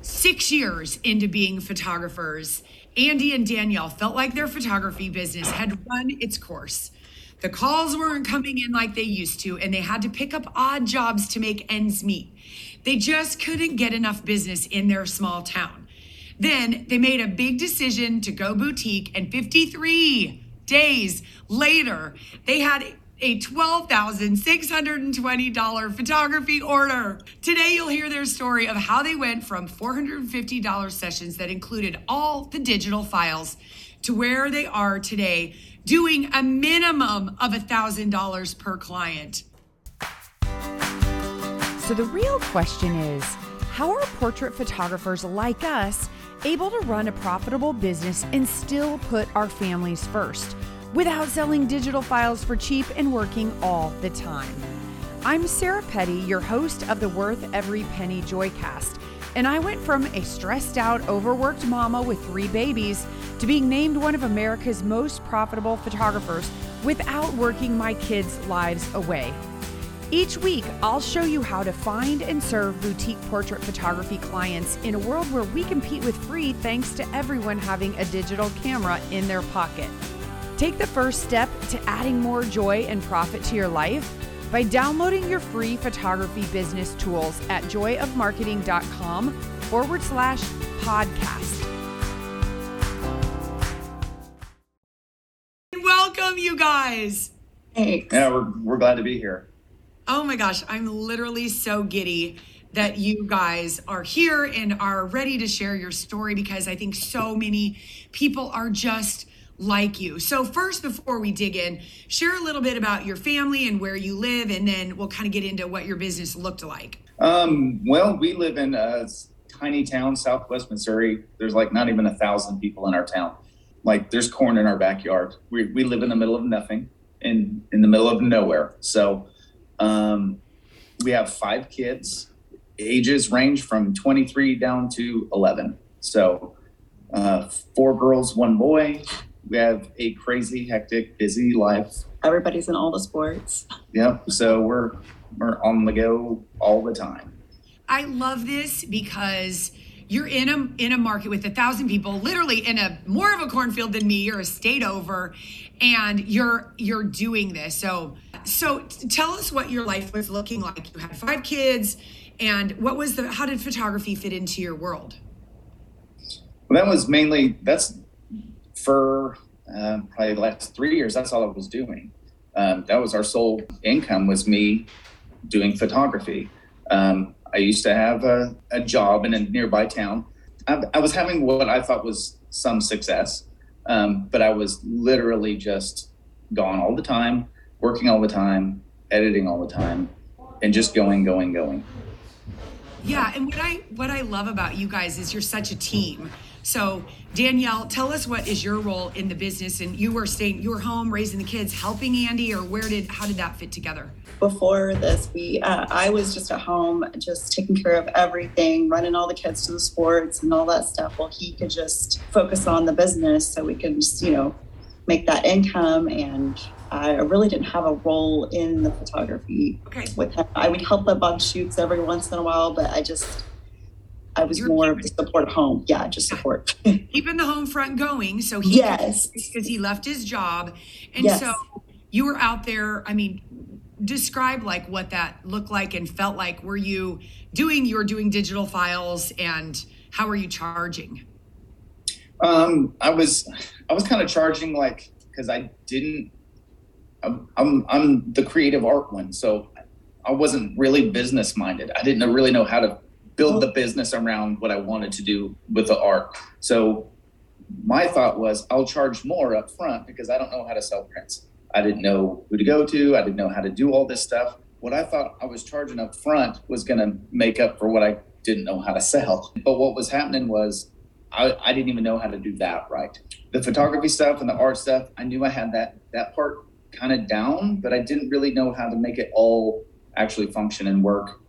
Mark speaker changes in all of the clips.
Speaker 1: Six years into being photographers, Andy and Danielle felt like their photography business had run its course. The calls weren't coming in like they used to, and they had to pick up odd jobs to make ends meet. They just couldn't get enough business in their small town. Then they made a big decision to go boutique, and 53 days later, they had a $12,620 photography order. Today, you'll hear their story of how they went from $450 sessions that included all the digital files to where they are today, doing a minimum of $1,000 per client.
Speaker 2: So, the real question is how are portrait photographers like us able to run a profitable business and still put our families first? Without selling digital files for cheap and working all the time. I'm Sarah Petty, your host of the Worth Every Penny Joycast, and I went from a stressed out, overworked mama with three babies to being named one of America's most profitable photographers without working my kids' lives away. Each week, I'll show you how to find and serve boutique portrait photography clients in a world where we compete with free thanks to everyone having a digital camera in their pocket. Take the first step to adding more joy and profit to your life by downloading your free photography business tools at joyofmarketing.com forward slash podcast.
Speaker 1: Welcome, you guys.
Speaker 3: Hey. Yeah, we're, we're glad to be here.
Speaker 1: Oh my gosh, I'm literally so giddy that you guys are here and are ready to share your story because I think so many people are just like you. So, first, before we dig in, share a little bit about your family and where you live, and then we'll kind of get into what your business looked like.
Speaker 3: Um, well, we live in a tiny town, southwest Missouri. There's like not even a thousand people in our town. Like, there's corn in our backyard. We, we live in the middle of nothing in, in the middle of nowhere. So, um, we have five kids. Ages range from 23 down to 11. So, uh, four girls, one boy we have a crazy, hectic, busy life.
Speaker 4: Everybody's in all the sports.
Speaker 3: Yep. So we're we're on the go all the time.
Speaker 1: I love this because you're in a in a market with a thousand people, literally in a more of a cornfield than me. You're a state over, and you're you're doing this. So so tell us what your life was looking like. You had five kids, and what was the how did photography fit into your world?
Speaker 3: Well, that was mainly that's for uh, probably the last three years, that's all I was doing. Um, that was our sole income was me doing photography. Um, I used to have a, a, job in a nearby town. I, I, was having what I thought was some success, um, but I was literally just gone all the time, working all the time, editing all the time, and just going, going, going.
Speaker 1: Yeah, and what I what I love about you guys is you're such a team. So Danielle, tell us what is your role in the business, and you were staying, you were home raising the kids, helping Andy, or where did how did that fit together?
Speaker 4: Before this, we uh, I was just at home, just taking care of everything, running all the kids to the sports and all that stuff, Well, he could just focus on the business, so we could just you know make that income and I really didn't have a role in the photography
Speaker 1: okay.
Speaker 4: with him. I would help him on shoots every once in a while, but I just I was You're more of the support home. Yeah, just support.
Speaker 1: keeping the home front going. So he
Speaker 4: yes,
Speaker 1: because he left his job, and yes. so you were out there. I mean, describe like what that looked like and felt like. Were you doing? You were doing digital files, and how were you charging?
Speaker 3: Um, I was, I was kind of charging like because I didn't. I'm, I'm I'm the creative art one, so I wasn't really business minded. I didn't really know how to build the business around what I wanted to do with the art. So my thought was I'll charge more up front because I don't know how to sell prints. I didn't know who to go to. I didn't know how to do all this stuff. What I thought I was charging up front was going to make up for what I didn't know how to sell. But what was happening was I, I didn't even know how to do that right. The photography stuff and the art stuff, I knew I had that that part kind of down, but I didn't really know how to make it all actually function and work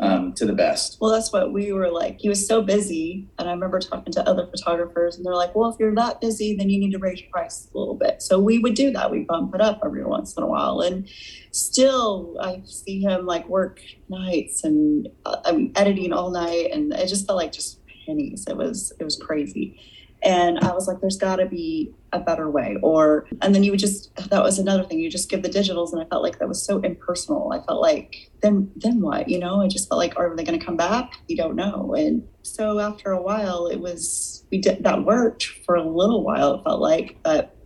Speaker 3: um, to the best.
Speaker 4: Well, that's what we were like. He was so busy. And I remember talking to other photographers, and they're like, well, if you're that busy, then you need to raise your price a little bit. So we would do that. We bump it up every once in a while. And still, I see him like work nights and uh, I'm editing all night. And it just felt like just pennies. It was it was crazy. And I was like, there's got to be a better way. Or, and then you would just, that was another thing. You just give the digitals. And I felt like that was so impersonal. I felt like, then, then what? You know, I just felt like, are they going to come back? You don't know. And so after a while, it was, we did, that worked for a little while, it felt like, but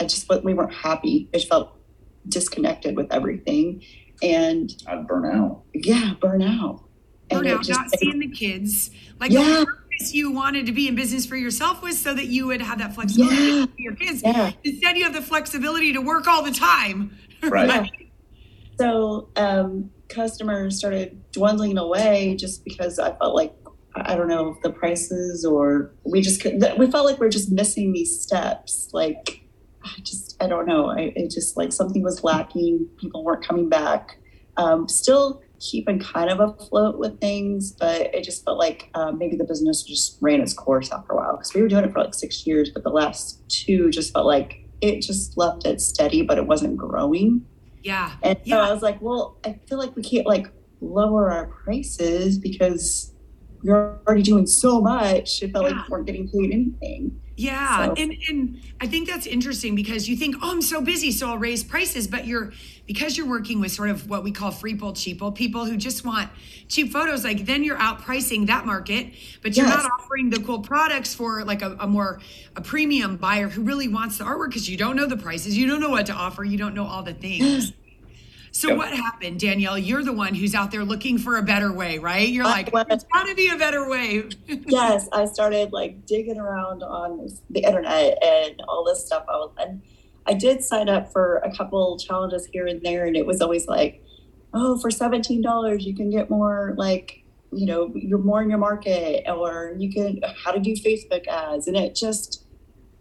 Speaker 4: I just, we weren't happy. It felt disconnected with everything. And
Speaker 3: I'd burn out.
Speaker 4: yeah, burn out. And it
Speaker 1: Burnout,
Speaker 4: just-
Speaker 1: not seeing the kids. Like
Speaker 4: Yeah.
Speaker 1: the purpose you wanted to be in business for yourself was so that you would have that flexibility
Speaker 4: Yeah.
Speaker 1: for your kids.
Speaker 4: Yeah.
Speaker 1: Instead, you have the flexibility to work all the time.
Speaker 3: Right.
Speaker 4: Yeah. So um, customers started dwindling away just because I felt like I I don't know if the prices or we just could, that- we felt like we are just missing these steps. Like I just I don't know. I it just like something was lacking. People weren't coming back. Um, still keeping kind of afloat with things, but it just felt like um, maybe the business just ran its course after a while because we were doing it for like six years, but the last two just felt like it just left it steady, but it wasn't growing.
Speaker 1: Yeah.
Speaker 4: And so
Speaker 1: Yeah.
Speaker 4: I was like, well, I feel like we can't like lower our prices because we're already doing so much. It felt
Speaker 1: Yeah.
Speaker 4: like we weren't getting paid anything.
Speaker 1: Yeah,
Speaker 4: So-
Speaker 1: and and I think that's interesting because you think, oh, I'm so busy, so I'll raise prices. But you're because you're working with sort of what we call free pull cheapo people who just want cheap photos. Like then you're outpricing that market, but you're
Speaker 4: Yes.
Speaker 1: not offering the cool products for like a, a more a premium buyer who really wants the artwork because you don't know the prices, you don't know what to offer, you don't know all the things. So
Speaker 3: Yep.
Speaker 1: what happened, Danielle? You're the one who's out there looking for a better way, right? You're
Speaker 4: I
Speaker 1: like,
Speaker 4: was.
Speaker 1: there's got to be a better way.
Speaker 4: yes, I started like digging around on the internet and all this stuff. I was, and I did sign up for a couple challenges here and there, and it was always like, oh, for seventeen dollars you can get more like you know you're more in your market, or you can how to do Facebook ads, and it just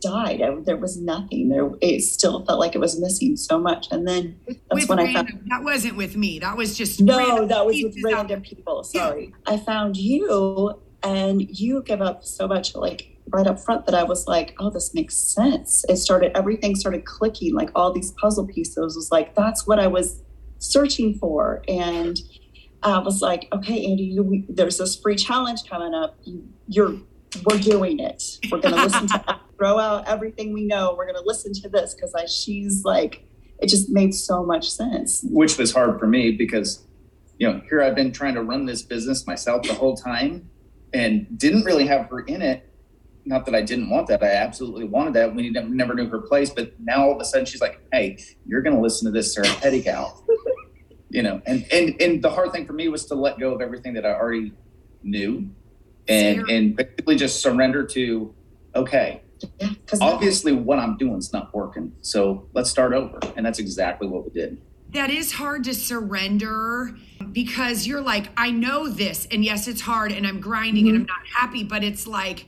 Speaker 4: died. I, there was nothing there. It still felt like it was missing so much, and then that's
Speaker 1: with
Speaker 4: when I found.
Speaker 1: that wasn't with me. That was just
Speaker 4: No, that was with
Speaker 1: pieces out
Speaker 4: random people. Sorry. I found you and you give up so much like right up front that I was like, oh, this makes sense. It started, everything started clicking, like all these puzzle pieces was like, that's what I was searching for. And I was like, okay, Andy, you, we, there's this free challenge coming up. You, you're, we're doing it. We're going to listen to, throw out everything we know. We're going to listen to this because I, she's like, it just made so much sense.
Speaker 3: which was hard for me because you know here i've been trying to run this business myself the whole time and didn't really have her in it not that i didn't want that i absolutely wanted that we never, never knew her place but now all of a sudden she's like hey you're going to listen to this sarah petty gal you know and and and the hard thing for me was to let go of everything that i already knew and
Speaker 1: Sarah.
Speaker 3: and basically just surrender to okay
Speaker 4: Yeah. Because
Speaker 3: obviously what i'm doing is not working so let's start over and that's exactly what we did
Speaker 1: that is hard to surrender because you're like, I know this, and yes, it's hard, and I'm grinding, and mm-hmm. I'm not happy, but it's like,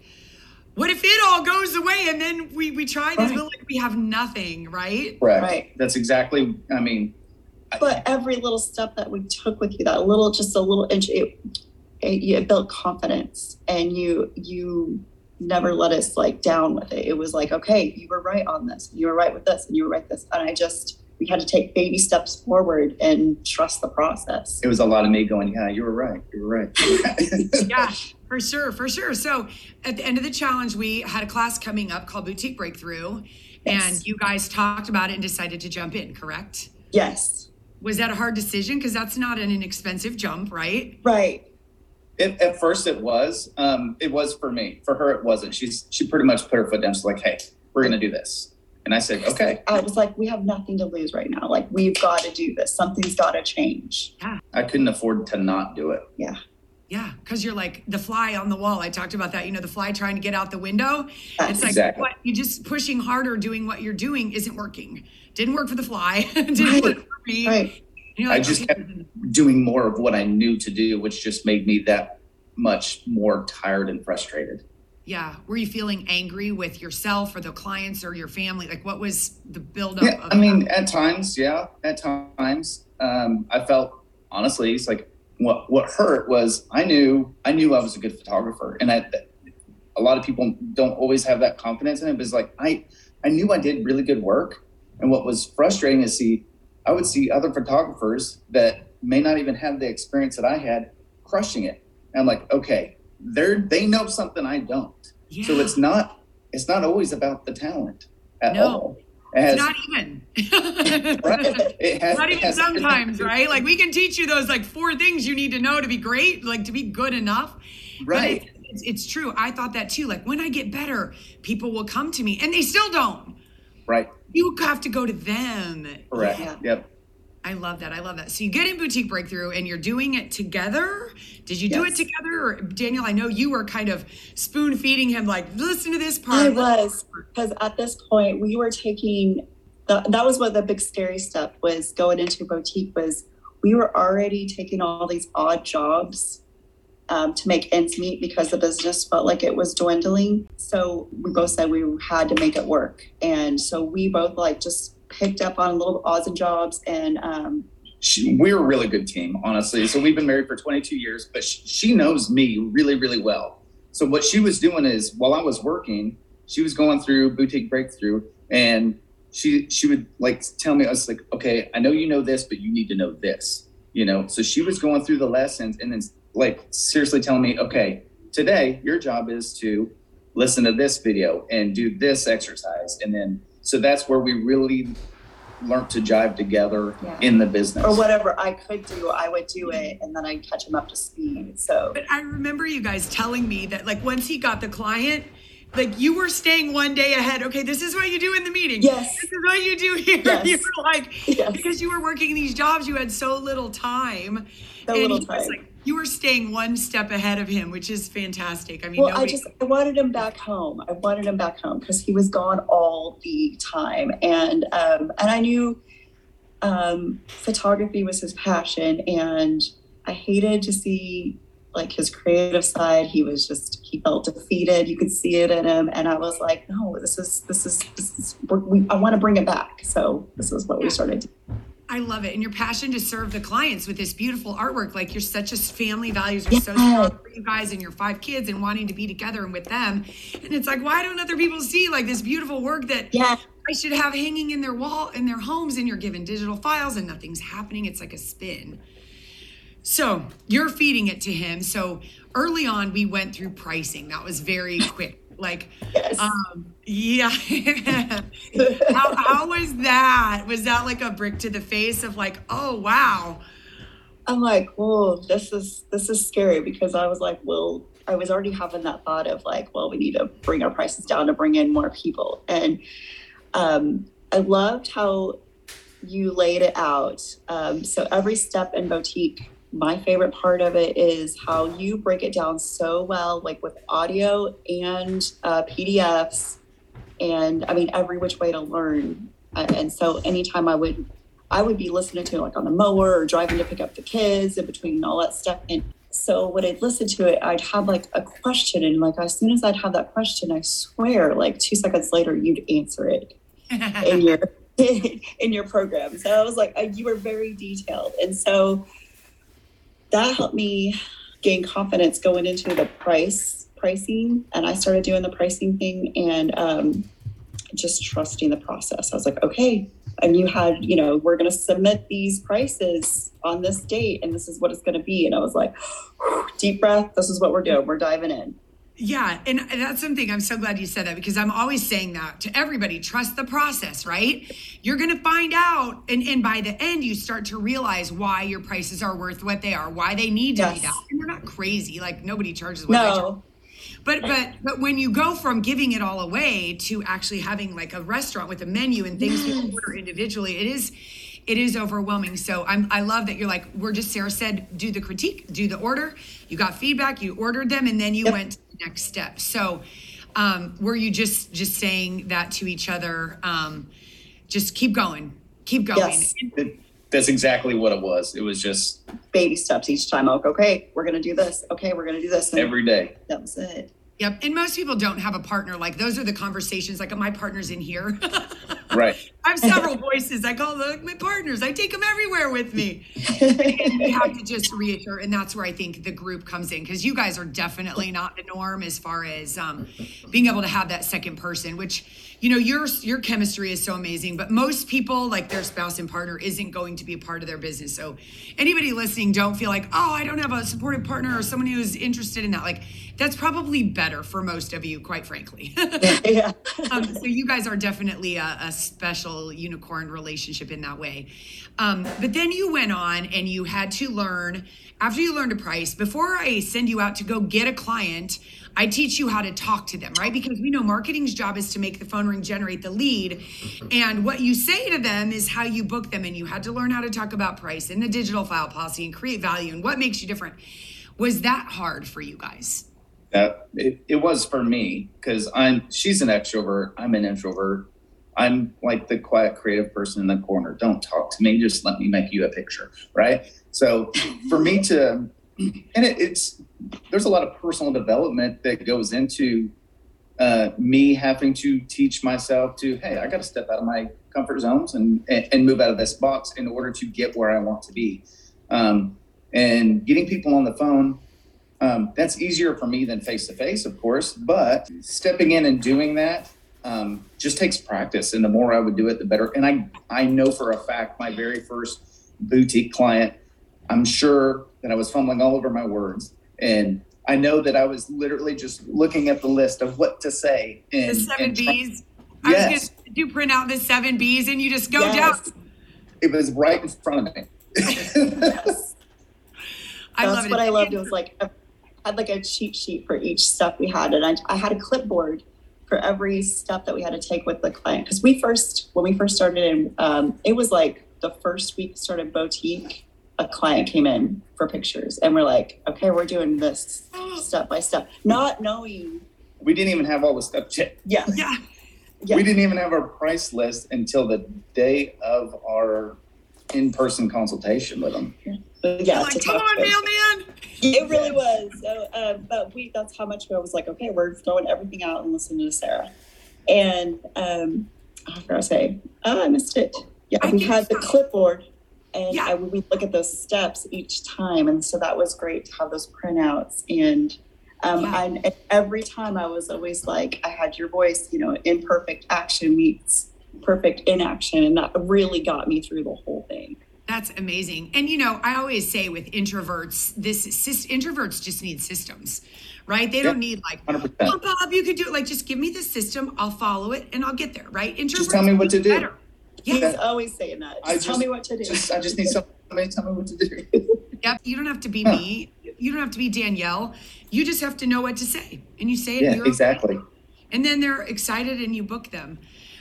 Speaker 1: what if it all goes away and then we we try this,
Speaker 4: Right.
Speaker 1: but like we have nothing, right?
Speaker 3: Correct.
Speaker 4: Right.
Speaker 3: That's exactly. I mean,
Speaker 4: But every little step that we took with you, that little, just a little inch, it, it, it built confidence, and you you never let us like down with it. It was like, okay, you were right on this, you were right with this, and you were right this, and I just we had to take baby steps forward and trust the process.
Speaker 3: it was a lot of me going, "Yeah, you were right. You were right."
Speaker 1: Yeah, for sure, for sure. So at the end of the challenge, we had a class coming up called Boutique Breakthrough,
Speaker 4: Yes.
Speaker 1: and you guys talked about it and decided to jump in, correct?
Speaker 4: Yes,
Speaker 1: Was that a hard decision? Because that's not an inexpensive jump, right?
Speaker 4: right.
Speaker 3: It, at first, it was. Um, it was for me. For her, it wasn't. She's she pretty much put her foot down. She's like, "Hey, we're gonna do this," and I said, "Okay."
Speaker 4: I was like, we have nothing to lose right now. Like we've got to do this. Something's got to change. Yeah.
Speaker 3: I couldn't afford to not do it.
Speaker 1: Yeah, Yeah, because you're like the fly on the wall. I talked about that. You know, the fly trying to get out the window. It's like
Speaker 3: Exactly.
Speaker 1: what you just pushing harder, doing what you're doing isn't working. Didn't work for the fly. Didn't
Speaker 4: Right,
Speaker 1: work for me.
Speaker 4: Right.
Speaker 3: I just kept doing more of what I knew to do, which just made me that much more tired and frustrated.
Speaker 1: Yeah. Were you feeling angry with yourself or the clients or your family? Like, what was the buildup?
Speaker 3: Yeah,
Speaker 1: of
Speaker 3: I mean, at times, yeah, at times, um, I felt honestly, it's like what what hurt was I knew I knew I was a good photographer, and I, a lot of people don't always have that confidence in it. But it's like I I knew I did really good work, and what was frustrating is see I would see other photographers that may not even have the experience that I had crushing it, and I'm like, okay, they're they know something I don't.
Speaker 1: Yeah.
Speaker 3: So it's not it's not always about the talent at
Speaker 1: No.
Speaker 3: all. It has,
Speaker 1: It's not even.
Speaker 3: right, it has,
Speaker 1: Not even
Speaker 3: has
Speaker 1: sometimes, right? Like we can teach you those like four things you need to know to be great, like to be good enough. But
Speaker 3: Right.
Speaker 1: it's, it's, it's true. I thought that too. Like when I get better, people will come to me, and they still don't.
Speaker 3: Right.
Speaker 1: You have to go to them.
Speaker 3: Correct.
Speaker 4: Yeah.
Speaker 3: Yep.
Speaker 1: I love that. I love that. So you get in boutique breakthrough, and you're doing it together. Did you do it together, or Danielle? I know you were kind of spoon feeding him, like listen to this part.
Speaker 4: I was because at this point we were taking the, that was what the big scary step was going into boutique was we were already taking all these odd jobs um, to make ends meet because the business felt like it was dwindling. So we both said we had to make it work, and so we both like just picked up on a little odds and jobs and um,
Speaker 3: she, we're a really good team, honestly. So we've been married for 22 years, but she, she knows me really, really well. So what she was doing is while I was working, she was going through boutique breakthrough, and she she would like tell me, I was like, okay, I know you know this, but you need to know this, you know. So she was going through the lessons, and then like seriously telling me, okay, today your job is to listen to this video and do this exercise, and then so that's where we really learned to jive together
Speaker 4: Yeah.
Speaker 3: in the business.
Speaker 4: or whatever I could do, I would do it, and then I'd catch him up to speed. So
Speaker 1: But I remember you guys telling me that like once he got the client, like you were staying one day ahead. Okay, this is what you do in the meeting.
Speaker 4: Yes.
Speaker 1: This is what you do here.
Speaker 4: Yes.
Speaker 1: You were like
Speaker 4: Yes.
Speaker 1: because you were working these jobs, you had so little time.
Speaker 4: So
Speaker 1: and
Speaker 4: little
Speaker 1: he was
Speaker 4: time.
Speaker 1: like you were staying one step ahead of him, which is fantastic. I mean,
Speaker 4: Well, I just I wanted him back home. I wanted him back home because he was gone all the time, and um, and I knew um, photography was his passion, and I hated to see like his creative side. He was just he felt defeated. You could see it in him, and I was like, no, this is this is this is we, I want to bring it back. So this is what we started. to
Speaker 1: I love it. And your passion to serve the clients with this beautiful artwork. Like you're such a family values are so strong for you guys and your five kids and wanting to be together and with them. And it's like, why don't other people see like this beautiful work that
Speaker 4: Yeah,
Speaker 1: I should have hanging in their wall in their homes and you're given digital files and nothing's happening. It's like a spin. So you're feeding it to him. So early on, we went through pricing. That was very quick. Like,
Speaker 4: yes.
Speaker 1: um, yeah. how, how was that? Was that like a brick to the face of like, oh wow,
Speaker 4: I'm like, whoa, this is this is scary because I was like, well, I was already having that thought of like, well, we need to bring our prices down to bring in more people. And um, I loved how you laid it out. Um, so every step in boutique, my favorite part of it is how you break it down so well, like with audio and uh, PDFs, and I mean every which way to learn. Uh, and so anytime I would I would be listening to it like on the mower or driving to pick up the kids and between all that stuff. And so when I'd listen to it, I'd have like a question. And like as soon as I'd have that question, I swear like two seconds later, you'd answer it in your in your program. So I was like, uh, you were very detailed. And so that helped me gain confidence going into the price pricing. And I started doing the pricing thing and um, just trusting the process. I was like, okay, and you had, you know, we're going to submit these prices on this date and this is what it's going to be. And I was like, deep breath. This is what we're doing. We're diving in.
Speaker 1: Yeah, and that's something I'm so glad you said that because I'm always saying that to everybody. Trust the process, right? You're gonna find out, and, and by the end, you start to realize why your prices are worth what they are, why they need to be that. And they're not crazy, like nobody charges what they charge.
Speaker 4: No,
Speaker 1: But but but when you go from giving it all away to actually having like a restaurant with a menu and things you order individually, it is it is overwhelming. So I'm I love that you're like we're just Sarah said do the critique, do the order. You got feedback, you ordered them, and then you
Speaker 4: Yep.
Speaker 1: went to next step. So um, were you just just saying that to each other? Um, just keep going, keep going.
Speaker 4: Yes.
Speaker 3: It- that's exactly what it was. It was just
Speaker 4: baby steps each time. Like, okay, we're going to do this. Okay, we're going to do this. And
Speaker 3: every day.
Speaker 4: that was it.
Speaker 1: Yep. And most people don't have a partner. Like those are the conversations. Like my partner's in here.
Speaker 3: Right.
Speaker 1: I have several voices. I call them my partners. I take them everywhere with me. And we have to just reassure, and that's where I think the group comes in because you guys are definitely not the norm as far as um, being able to have that second person. Which you know your your chemistry is so amazing, but most people like their spouse and partner isn't going to be a part of their business. So anybody listening, don't feel like oh I don't have a supportive partner or someone who's interested in that. Like That's probably better for most of you, quite frankly.
Speaker 4: yeah.
Speaker 1: um, so you guys are definitely a, a special unicorn relationship in that way. Um, but then you went on and you had to learn after you learned a price. Before I send you out to go get a client, I teach you how to talk to them, right? Because we know marketing's job is to make the phone ring generate the lead. And what you say to them is how you book them. And you had to learn how to talk about price and the digital file policy and create value and what makes you different. Was that hard for you guys?
Speaker 3: That it, it was for me because I'm she's an extrovert, I'm an introvert. I'm like the quiet creative person in the corner. Don't talk to me, just let me make you a picture, right? So for me to and it, it's there's a lot of personal development that goes into uh, me having to teach myself to hey i got to step out of my comfort zones and, and, and move out of this box in order to get where i want to be um, and getting people on the phone um, that's easier for me than face to face of course but stepping in and doing that um, just takes practice and the more i would do it the better and i i know for a fact my very first boutique client i'm sure that i was fumbling all over my words and I know that I was literally just looking at the list of what to say. And,
Speaker 1: the seven
Speaker 3: and
Speaker 1: B's.
Speaker 3: Yes.
Speaker 1: I was going to do print out the seven B's and you just go
Speaker 4: Yes.
Speaker 1: down.
Speaker 3: It was right in front of me.
Speaker 4: Yes.
Speaker 1: I
Speaker 4: That's
Speaker 1: love it.
Speaker 4: what I loved. It was like I had like a cheat sheet for each step we had, and I, I had a clipboard for every step that we had to take with the client. Because we first, when we first started, in, um, it was like the first week started boutique. A client came in for pictures, and we're like, okay, we're doing this step by step, not knowing.
Speaker 3: we didn't even have all the stuff yet.
Speaker 4: Yeah,
Speaker 1: Yeah.
Speaker 4: yeah.
Speaker 3: We didn't even have our price list until the day of our in-person consultation with them.
Speaker 4: yeah.
Speaker 1: You're like, come on, mailman.
Speaker 4: It really was. So, uh, but we that's how much I was like, okay, we're throwing everything out and listening to Sarah. And um, I forgot to say, oh, I missed it. Yeah,
Speaker 1: I
Speaker 4: we had the
Speaker 1: so.
Speaker 4: clipboard, and
Speaker 1: Yeah.
Speaker 4: I would we look at those steps each time, and so that was great to have those printouts. And um,
Speaker 1: Yeah.
Speaker 4: and every time I was always like, I had your voice, you know, imperfect action meets perfect inaction, and that really got me through the whole thing.
Speaker 1: That's amazing. And you know, I always say with introverts, this sys- introverts just need systems, right? They don't need like,
Speaker 3: 100%.
Speaker 1: oh, Bob, you could do it. Like, just give me the system, I'll follow it, and I'll get there, right? Introverts just
Speaker 3: tell me what to do.
Speaker 1: better.
Speaker 4: He's
Speaker 1: Yeah.
Speaker 4: always saying that.
Speaker 3: I
Speaker 4: Just tell me what to do.
Speaker 3: Just, I just need somebody to tell me what to do.
Speaker 1: Yep. You don't have to be
Speaker 3: Huh.
Speaker 1: me. You don't have to be Danielle. You just have to know what to say, and you say it.
Speaker 3: Yeah,
Speaker 1: and you're
Speaker 3: exactly.
Speaker 1: And then they're excited, and you book them.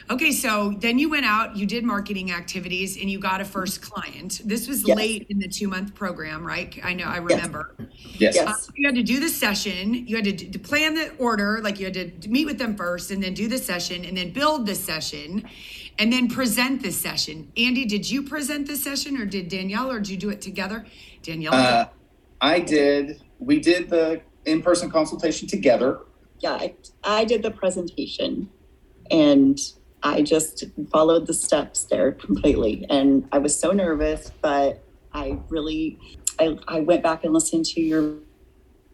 Speaker 1: Okay, so then you went out, you did marketing activities, and you got a first client. This was
Speaker 4: Yes.
Speaker 1: late in the two month program, right? I know, I remember.
Speaker 3: Yes.
Speaker 4: Yes.
Speaker 1: Uh, you had to do the session. You had to, d- to plan the order, like you had to meet with them first, and then do the session, and then build the session, and then present the session. Andy, did you present the session, or did Danielle, or did you do it together? Danielle.
Speaker 3: Uh, I did. We did the in-person consultation together.
Speaker 4: yeah, I, I did the presentation and I just followed the steps there completely. And I was so nervous, but I really, I, I went back and listened to your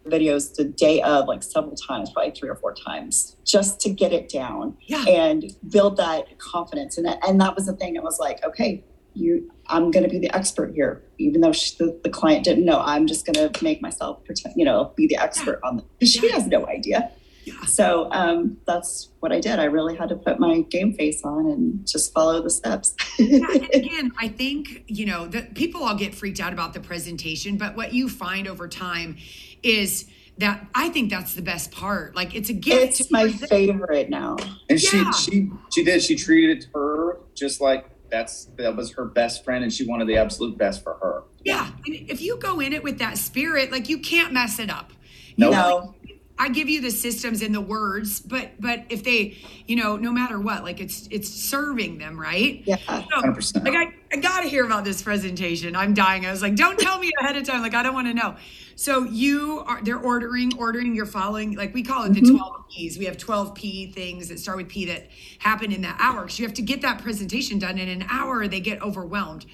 Speaker 4: videos the day of like several times, probably three or four times, just to get it down
Speaker 1: yeah.
Speaker 4: and build that confidence. And that, and that was the thing. It was like, okay, you, I'm going to be the expert here, even though she, the, the client didn't know. I'm just going to make myself pretend, you know, be the expert on the. She
Speaker 1: Yeah.
Speaker 4: has no idea.
Speaker 1: Yeah.
Speaker 4: So um, that's what I did. I really had to put my game face on and just follow the steps.
Speaker 1: Yeah, and again, I think, you know, that people all get freaked out about the presentation, but what you find over time is that I think that's the best part. Like it's a gift.
Speaker 4: it's
Speaker 1: to
Speaker 4: my
Speaker 1: present.
Speaker 4: favorite now.
Speaker 3: And she
Speaker 1: Yeah.
Speaker 3: she she did. She treated her just like that's that was her best friend and she wanted the absolute best for her.
Speaker 1: Yeah. And if you go in it with that spirit, like you can't mess it up.
Speaker 3: Nope.
Speaker 4: No,
Speaker 1: I give you the systems and the words, but but if they, you know, no matter what, like it's it's serving them, right?
Speaker 4: yeah.
Speaker 1: So,
Speaker 3: 100%.
Speaker 1: like I, I gotta hear about this presentation. I'm dying. I was like, don't tell me ahead of time. Like I don't want to know. So you are they're ordering, ordering, you're following, like we call it the
Speaker 4: Mhm.
Speaker 1: 12 P's. We have 12 P things that start with P that happen in that hour. Because you have to get that presentation done in an hour, they get overwhelmed.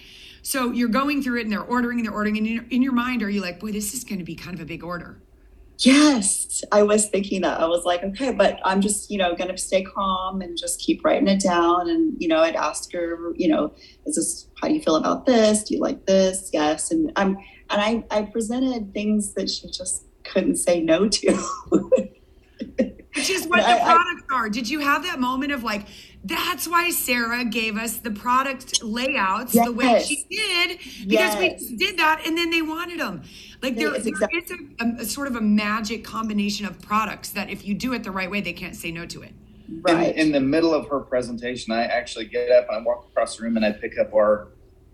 Speaker 1: So you're going through it and they're ordering and they're ordering. And in your mind, are you like, boy, this is going to be kind of a big order?
Speaker 4: Yes, I was thinking that. I was like, okay, but I'm just, you know, going to stay calm and just keep writing it down. And, you know, I'd ask her, you know, is this, how do you feel about this? Do you like this? Yes. And I'm, and I, I presented things that she just couldn't say no to.
Speaker 1: Which is what
Speaker 4: I-
Speaker 1: the
Speaker 4: I-
Speaker 1: products are. Did you have that moment of like, that's why Sarah gave us the product layouts the way she did because we
Speaker 4: Yes.
Speaker 1: just did that and then they wanted them. Like there,
Speaker 4: Yes,
Speaker 1: there
Speaker 4: exactly.
Speaker 1: is a, a, a sort of a magic combination of products that if you do it the right way, they can't say no to it.
Speaker 4: right.
Speaker 3: In, in the middle of her presentation, I actually get up and I walk across the room and I pick up our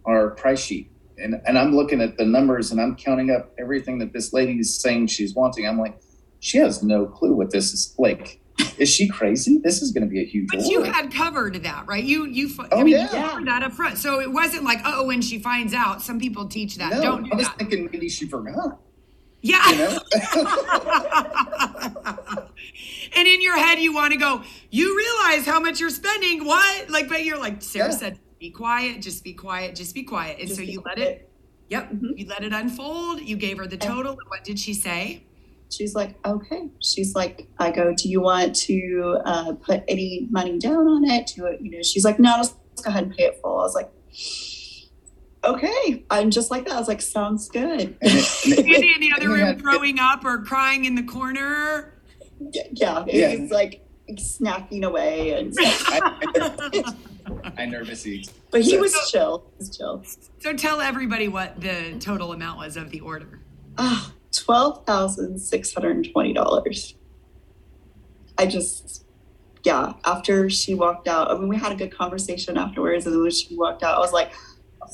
Speaker 3: our price sheet. And, and I'm looking at the numbers and I'm counting up everything that this lady is saying she's wanting. I'm like, she has no clue what this is like. Is she crazy? This is going to be a huge
Speaker 1: But you had covered that, right? You you fu- I
Speaker 3: Oh,
Speaker 1: mean,
Speaker 3: yeah.
Speaker 1: you covered that up front. So it wasn't like, oh, when she finds out, some people teach that.
Speaker 3: no,
Speaker 1: Don't do
Speaker 3: I was
Speaker 1: that.
Speaker 3: thinking maybe she forgot.
Speaker 1: Yeah.
Speaker 3: You know?
Speaker 1: and in your head, you want to go, you realize how much you're spending. What? Like, but you're like, Sarah
Speaker 3: Yeah.
Speaker 1: said, be quiet, just be quiet, just be quiet. And
Speaker 4: Just
Speaker 1: so you let
Speaker 4: quiet.
Speaker 1: it, yep,
Speaker 4: Mhm.
Speaker 1: you let it unfold. You gave her the total. And what did she say?
Speaker 4: She's like, okay. She's like, I go, do you want to uh, put any money down on it? Do it, you know? She's like, no, just go ahead and pay it full. I was like, okay. I'm just like that. I was like, sounds good.
Speaker 1: Andy in the other room throwing up or crying in the corner.
Speaker 4: Yeah,
Speaker 3: he's
Speaker 4: yeah. like snacking away and.
Speaker 3: I nervous eat.
Speaker 4: But he
Speaker 3: so,
Speaker 4: was chill. He was chill.
Speaker 1: So tell everybody what the total amount was of the order.
Speaker 4: Oh, $12,620. I just, yeah, after she walked out, I mean, we had a good conversation afterwards. And then when she walked out, I was like, oh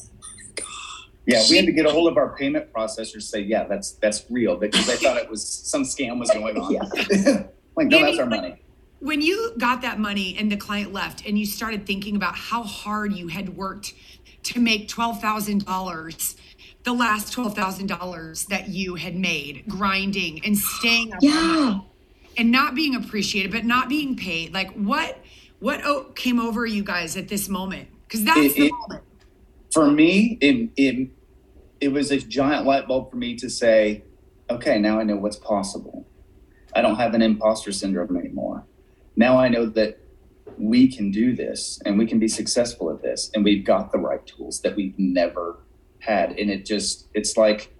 Speaker 3: Yeah, we had to get a hold of our payment processor say, yeah, that's that's real because I thought it was some scam was going on. like, no, that's our money.
Speaker 1: When you got that money and the client left and you started thinking about how hard you had worked to make $12,000, the last $12,000 that you had made grinding and staying up
Speaker 4: yeah.
Speaker 1: and not being appreciated, but not being paid, like what, what came over you guys at this moment? Because that's
Speaker 3: It-
Speaker 1: the
Speaker 3: it-
Speaker 1: moment.
Speaker 3: For me, it, it it was a giant light bulb for me to say, okay, now I know what's possible. I don't have an imposter syndrome anymore. Now I know that we can do this and we can be successful at this and we've got the right tools that we've never had and it just it's like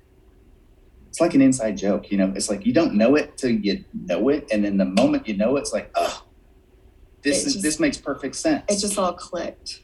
Speaker 3: it's like an inside joke you know it's like you don't know it till you know it and then the moment you know it, it's like oh this
Speaker 4: It
Speaker 3: is
Speaker 4: just-
Speaker 3: this makes perfect sense
Speaker 4: It just all clicked.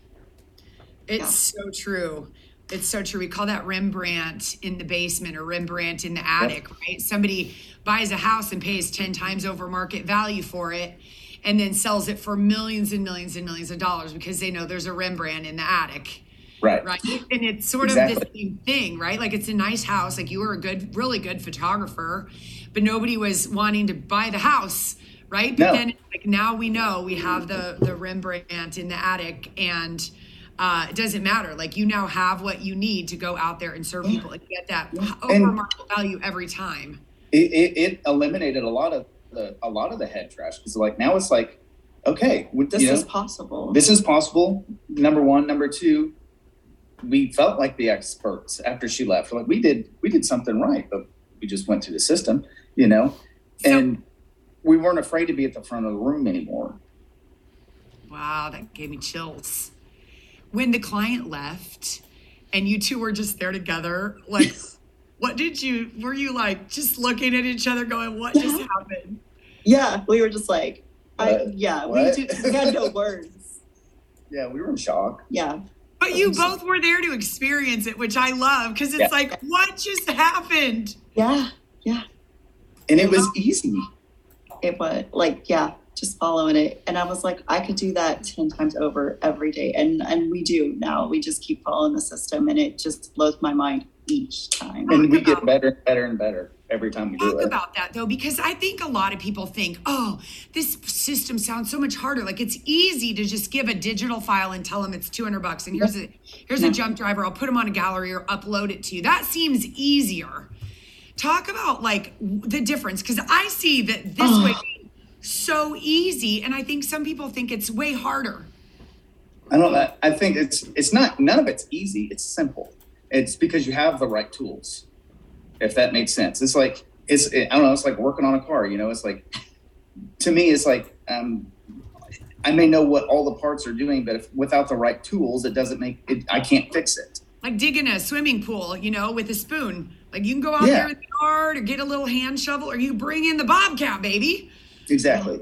Speaker 1: It's so true. It's so true. We call that Rembrandt in the basement or Rembrandt in the attic, right? Somebody buys a house and pays 10 times over market value for it and then sells it for millions and millions and millions of dollars because they know there's a Rembrandt in the attic,
Speaker 3: right
Speaker 1: right? And it's sort of the same thing, right? Like it's a nice house. Like you were a good, really good photographer, but nobody was wanting to buy the house. Right. But
Speaker 3: No.
Speaker 1: then like now we know we have the the Rembrandt in the attic and uh, it doesn't matter. Like you now have what you need to go out there and serve people and get that over market value every time.
Speaker 3: it, it, it eliminated a lot of the a lot of the head trash because like now it's like okay with,
Speaker 4: This
Speaker 3: you know,
Speaker 4: is possible.
Speaker 3: this is possible number one number two we felt like the experts after she left like we did we did something right but we just went through the system you know and we weren't afraid to be at the front of the room anymore
Speaker 1: Wow, that gave me chills. When the client left and you two were just there together, like what did you were you like just looking at each other going, What just happened?
Speaker 4: yeah, we were just like, I
Speaker 3: What?
Speaker 4: yeah, we,
Speaker 3: What?
Speaker 4: did, we had no words.
Speaker 3: yeah we were in shock
Speaker 4: Yeah,
Speaker 1: But you both were there to experience it, which I love because it's
Speaker 3: Yeah.
Speaker 1: like, what just happened?
Speaker 4: Yeah, yeah,
Speaker 3: and it was easy
Speaker 4: it was like yeah, just following it, and I was like, I could do that ten times over every day, and and we do now. We just keep following the system, and it just blows my mind each time.
Speaker 3: and we get better and better and better every time we do
Speaker 1: Talk
Speaker 3: it
Speaker 1: about that though, because I think a lot of people think, oh, this system sounds so much harder. Like it's easy to just give a digital file and tell them it's 200 bucks and here's a here's a jump driver. I'll put them on a gallery or upload it to you. That seems easier. Talk about like the difference because I see that this
Speaker 4: Oh.
Speaker 1: way so easy, and I think some people think it's way harder.
Speaker 3: I don't know. I think it's it's not none of it's easy. It's simple. It's because you have the right tools. If that makes sense. It's like it's I don't know, it's like working on a car, you know, it's like to me it's like um I may know what all the parts are doing, but if without the right tools, it doesn't make it I can't fix it.
Speaker 1: Like digging a swimming pool, you know, with a spoon. Like you can go out
Speaker 3: Yeah.
Speaker 1: there in the yard or get a little hand shovel or you bring in the bobcat, baby.
Speaker 3: Exactly.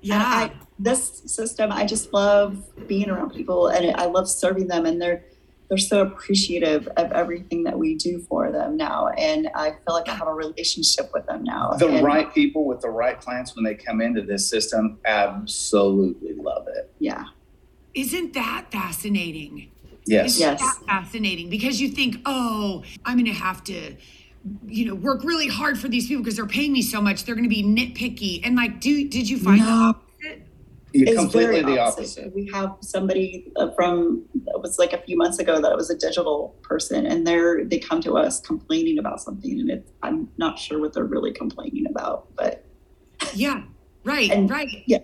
Speaker 1: Yeah.
Speaker 4: I, this system, I just love being around people and I love serving them and they're they're so appreciative of everything that we do for them now. And I feel like I have a relationship with them now.
Speaker 3: The
Speaker 4: And,
Speaker 3: right people with the right clients when they come into this system absolutely love it.
Speaker 4: Yeah.
Speaker 1: Isn't that fascinating?
Speaker 3: Yes.
Speaker 1: Isn't
Speaker 4: Yes.
Speaker 1: that fascinating? Because you think, oh, I'm going to have to, you know, work really hard for these people because they're paying me so much. They're going to be nitpicky. And like, do did you find
Speaker 4: No.
Speaker 1: opposite?
Speaker 3: You're
Speaker 4: It's
Speaker 3: completely
Speaker 4: very
Speaker 3: the
Speaker 4: opposite.
Speaker 3: opposite.
Speaker 4: We have somebody uh, from it was like a few months ago that it was a digital person, and they're they come to us complaining about something, and it, I'm not sure what they're really complaining about, but
Speaker 1: Yeah. Right.
Speaker 4: And-
Speaker 1: right.
Speaker 4: yeah.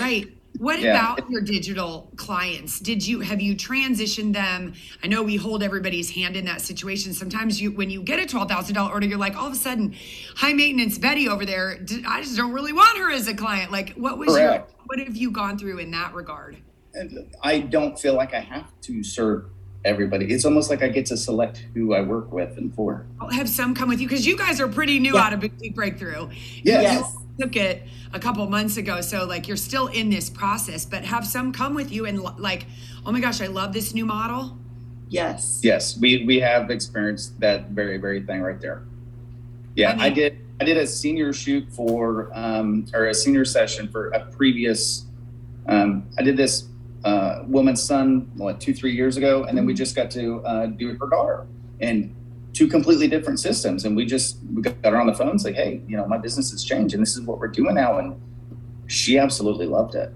Speaker 1: Right. What
Speaker 3: Yeah.
Speaker 1: about your digital clients? Did you have you transitioned them? I know we hold everybody's hand in that situation. Sometimes you when you get a twelve thousand dollar order, you're like all of a sudden, high maintenance Betty over there. I just don't really want her as a client. Like, what was
Speaker 3: Correct.
Speaker 1: your what have you gone through in that regard?
Speaker 3: I don't feel like I have to serve everybody. It's almost like I get to select who I work with and for.
Speaker 1: I'll have some come with you because you guys are pretty new
Speaker 4: Yeah.
Speaker 1: out of Boutique Breakthrough.
Speaker 3: Yes.
Speaker 4: Yes.
Speaker 1: You took it a couple months ago, so like you're still in this process, but have some come with you and like, oh my gosh, I love this new model.
Speaker 4: yes,
Speaker 3: Yes, we we have experienced that very very thing right there. Yeah,
Speaker 1: I mean-
Speaker 3: I did. I did a senior shoot for um, or a senior session for a previous. Um, I did this uh, woman's son what two three years ago, and then we just got to uh, do her daughter, and two completely different systems. And we just we got her on the phone, and say, hey, you know, my business has changed, and this is what we're doing now, and she absolutely loved it.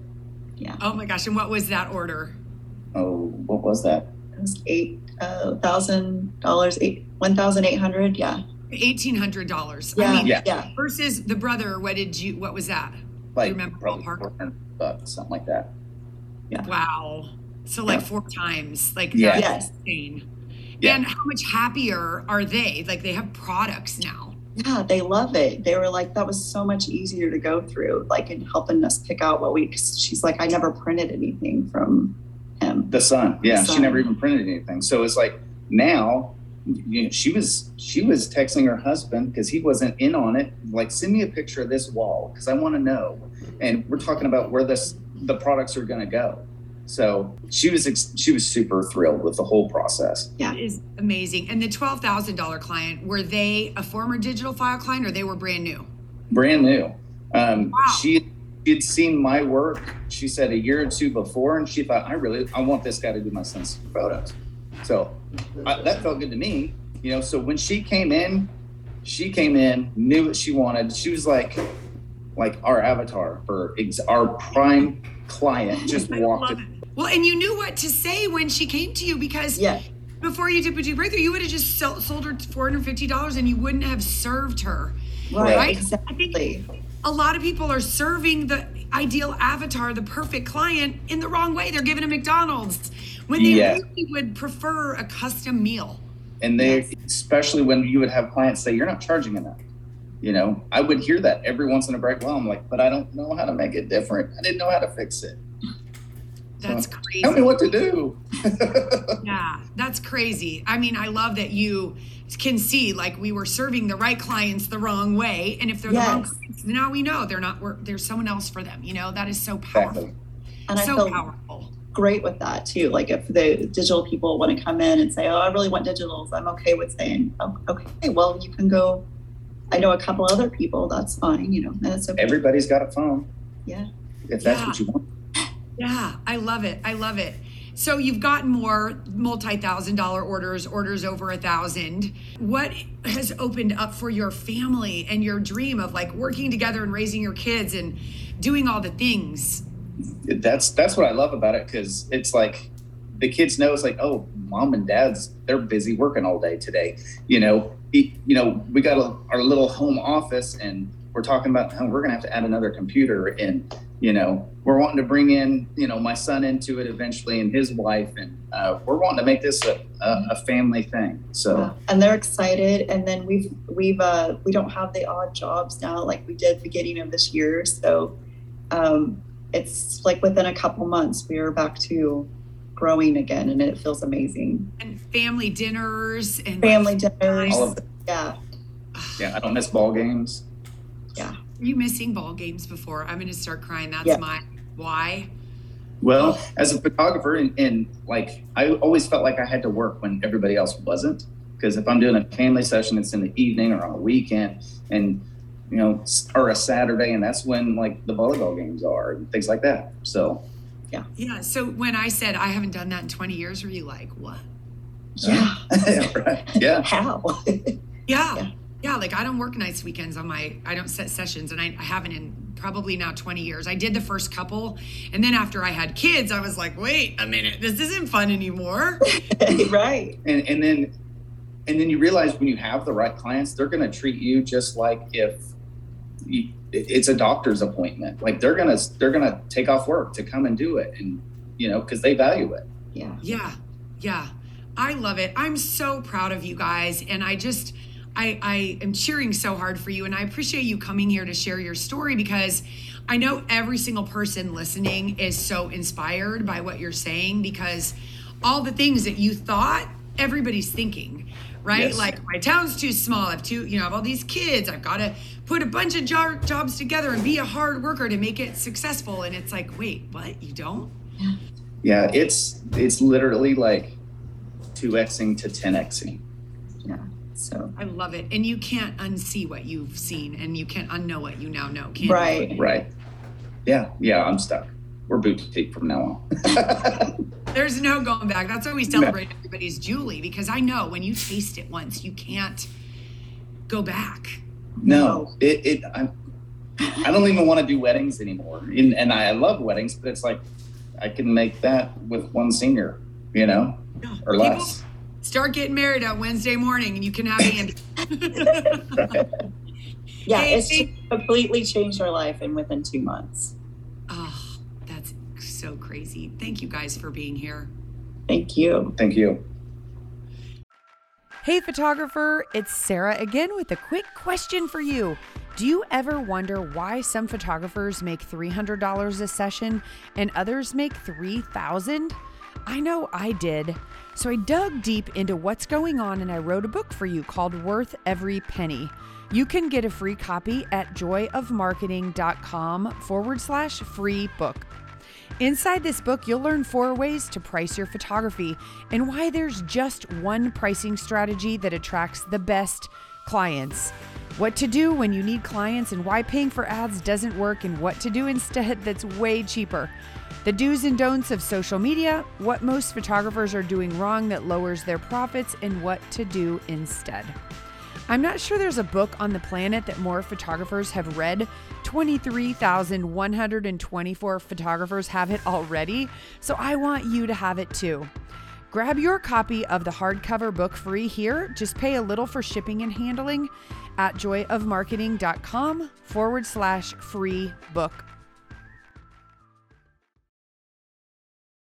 Speaker 3: Yeah.
Speaker 1: Oh my gosh, and what was that order?
Speaker 3: Oh, what was that?
Speaker 4: it was eight uh, thousand dollars, eight one thousand eight hundred, yeah,
Speaker 1: Eighteen hundred dollars.
Speaker 4: yeah,
Speaker 1: I mean,
Speaker 3: Yeah.
Speaker 4: yeah,
Speaker 1: versus the brother, what did you what was that?
Speaker 3: Like
Speaker 1: remember
Speaker 3: probably
Speaker 1: ballpark?
Speaker 3: 400 bucks, something like that.
Speaker 1: Wow. So like
Speaker 3: Yeah.
Speaker 1: four times. Like
Speaker 3: Yeah.
Speaker 1: that's
Speaker 4: Yes.
Speaker 1: insane.
Speaker 3: Yeah.
Speaker 1: And how much happier are they? Like they have products now.
Speaker 4: yeah. They love it. They were like, that was so much easier to go through, like in helping us pick out what we. Cause she's like, I never printed anything from him.
Speaker 3: The son, yeah,
Speaker 4: The
Speaker 3: she never even printed anything. So it's like now, you know, she was she was texting her husband because he wasn't in on it. Like, send me a picture of this wall because I want to know. And we're talking about where this the products are going to go. So she was ex- she was super thrilled with the whole process.
Speaker 4: Yeah.
Speaker 1: That is amazing. And the twelve thousand dollar client, were they a former digital file client or they were brand new?
Speaker 3: brand new. Um,
Speaker 1: Wow.
Speaker 3: She had seen my work. She said a year or two before, and she thought, I really, I want this guy to do my son's photos. So I, that felt good to me, you know. So when she came in, she came in, knew what she wanted. She was like, like our avatar, or ex- our prime client, just walked.
Speaker 1: it. Well, and you knew what to say when she came to you because
Speaker 4: Yeah,
Speaker 1: before you did Boutique Breakthrough, you would have just sold, sold her four hundred fifty dollars and you wouldn't have served her.
Speaker 4: right,
Speaker 3: Right.
Speaker 4: exactly.
Speaker 1: a lot of people are serving the ideal avatar, the perfect client, in the wrong way. They're giving a McDonald's when they
Speaker 3: Yeah.
Speaker 1: really would prefer a custom meal.
Speaker 3: And they,
Speaker 4: Yes.
Speaker 3: especially when you would have clients say, "You're not charging enough." You know, I would hear that every once in a break. Well, I'm like, but I don't know how to make it different. I didn't know how to fix it.
Speaker 1: That's crazy.
Speaker 3: Tell me what to do.
Speaker 1: Yeah, that's crazy. I mean, I love that you can see like we were serving the right clients the wrong way, and if they're the wrong clients, now we know they're not. We're, there's someone else for them. You know, that is so powerful.
Speaker 3: Exactly.
Speaker 4: And I
Speaker 1: so
Speaker 4: feel
Speaker 1: powerful.
Speaker 4: great with that too. Like if the digital people want to come in and say, "Oh, I really want digitals," I'm okay with saying, oh, "Okay, well, you can go." I know a couple other people. That's fine. You know, that's okay.
Speaker 3: Everybody's got a phone.
Speaker 4: Yeah.
Speaker 3: If that's
Speaker 1: Yeah.
Speaker 3: what you want.
Speaker 1: Yeah, I love it. I love it. So you've gotten more multi-thousand dollar orders, orders over a thousand. What has opened up for your family and your dream of like working together and raising your kids and doing all the things?
Speaker 3: That's that's what I love about it because it's like the kids know it's like, oh, mom and dad's they're busy working all day today. You know, you know, we got a, our little home office and we're talking about how we're gonna have to add another computer and you know we're wanting to bring in you know my son into it eventually and his wife and uh, we're wanting to make this a, a, a family thing so
Speaker 4: Yeah. and they're excited. And then we've we've uh, we don't have the odd jobs now like we did beginning of this year. So um, it's like within a couple months we are back to growing again, and it feels amazing.
Speaker 1: And family dinners and
Speaker 4: Family dinners,
Speaker 3: all of it
Speaker 4: Yeah.
Speaker 3: Yeah, I don't miss ball games.
Speaker 4: Yeah.
Speaker 1: Are you missing ball games before? I'm going to start crying. That's
Speaker 4: Yeah.
Speaker 1: my why.
Speaker 3: Well, as a photographer, and, and like I always felt like I had to work when everybody else wasn't. Because if I'm doing a family session, it's in the evening or on a weekend, and you know, s- or a Saturday, and that's when like the volleyball games are and things like that. So
Speaker 1: Yeah. Yeah. So when I said I haven't done that in 20 years, were you like, what?
Speaker 4: Yeah.
Speaker 3: right. yeah,
Speaker 4: How?
Speaker 1: Yeah.
Speaker 4: Yeah.
Speaker 1: yeah. like I don't work nights, weekends on my, I don't set sessions and I, I haven't in probably now 20 years. I did the first couple. And then after I had kids, I was like, wait a minute, this isn't fun anymore.
Speaker 4: right.
Speaker 3: and and then and then you realize when you have the right clients, they're going to treat you just like if you, it- it's a doctor's appointment. Like they're gonna they're gonna take off work to come and do it, and you know because they value it.
Speaker 4: Yeah.
Speaker 1: Yeah. Yeah. I love it. I'm so proud of you guys. And I just, I, I am cheering so hard for you. And I appreciate you coming here to share your story because I know every single person listening is so inspired by what you're saying because all the things that you thought everybody's thinking, right?
Speaker 3: Yes.
Speaker 1: Like my town's too small. I've too, you know, I have all these kids. I've got to put a bunch of jo- jobs together and be a hard worker to make it successful. And it's like, wait, what? You don't?
Speaker 3: Yeah, it's it's literally like two xing to ten xing.
Speaker 4: Yeah. So,
Speaker 1: I love it. And you can't unsee what you've seen and you can't unknow what you now know, can you?
Speaker 4: right.
Speaker 3: Right. Yeah, yeah, I'm stuck. We're boutique from now on.
Speaker 1: There's no going back. That's why we celebrate everybody's Julie because I know when you taste it once, you can't go back.
Speaker 3: No, it it I, I don't even want to do weddings anymore. And, and I love weddings, but it's like I can make that with one singer, you know, or
Speaker 1: People
Speaker 3: less.
Speaker 1: Start getting married on Wednesday morning and you can have Andy.
Speaker 4: Yeah.
Speaker 1: Hey,
Speaker 4: It's just completely changed our life and within two months.
Speaker 1: oh, that's so crazy. Thank you guys for being here.
Speaker 4: Thank you.
Speaker 3: Thank you.
Speaker 2: Hey, photographer, it's Sarah again with a quick question for you. Do you ever wonder why some photographers make $300 a session and others make 3,000? I know I did. So I dug deep into what's going on and I wrote a book for you called Worth Every Penny. You can get a free copy at joyofmarketing.com forward slash free book. Inside this book, you'll learn four ways to price your photography and why there's just one pricing strategy that attracts the best clients. What to do when you need clients and why paying for ads doesn't work, and what to do instead that's way cheaper. The do's and don'ts of social media, what most photographers are doing wrong that lowers their profits, and what to do instead. I'm not sure there's a book on the planet that more photographers have read. 23,124 photographers have it already, so I want you to have it too. Grab your copy of the hardcover book free here. Just pay a little for shipping and handling at joyofmarketing.com forward slash free book.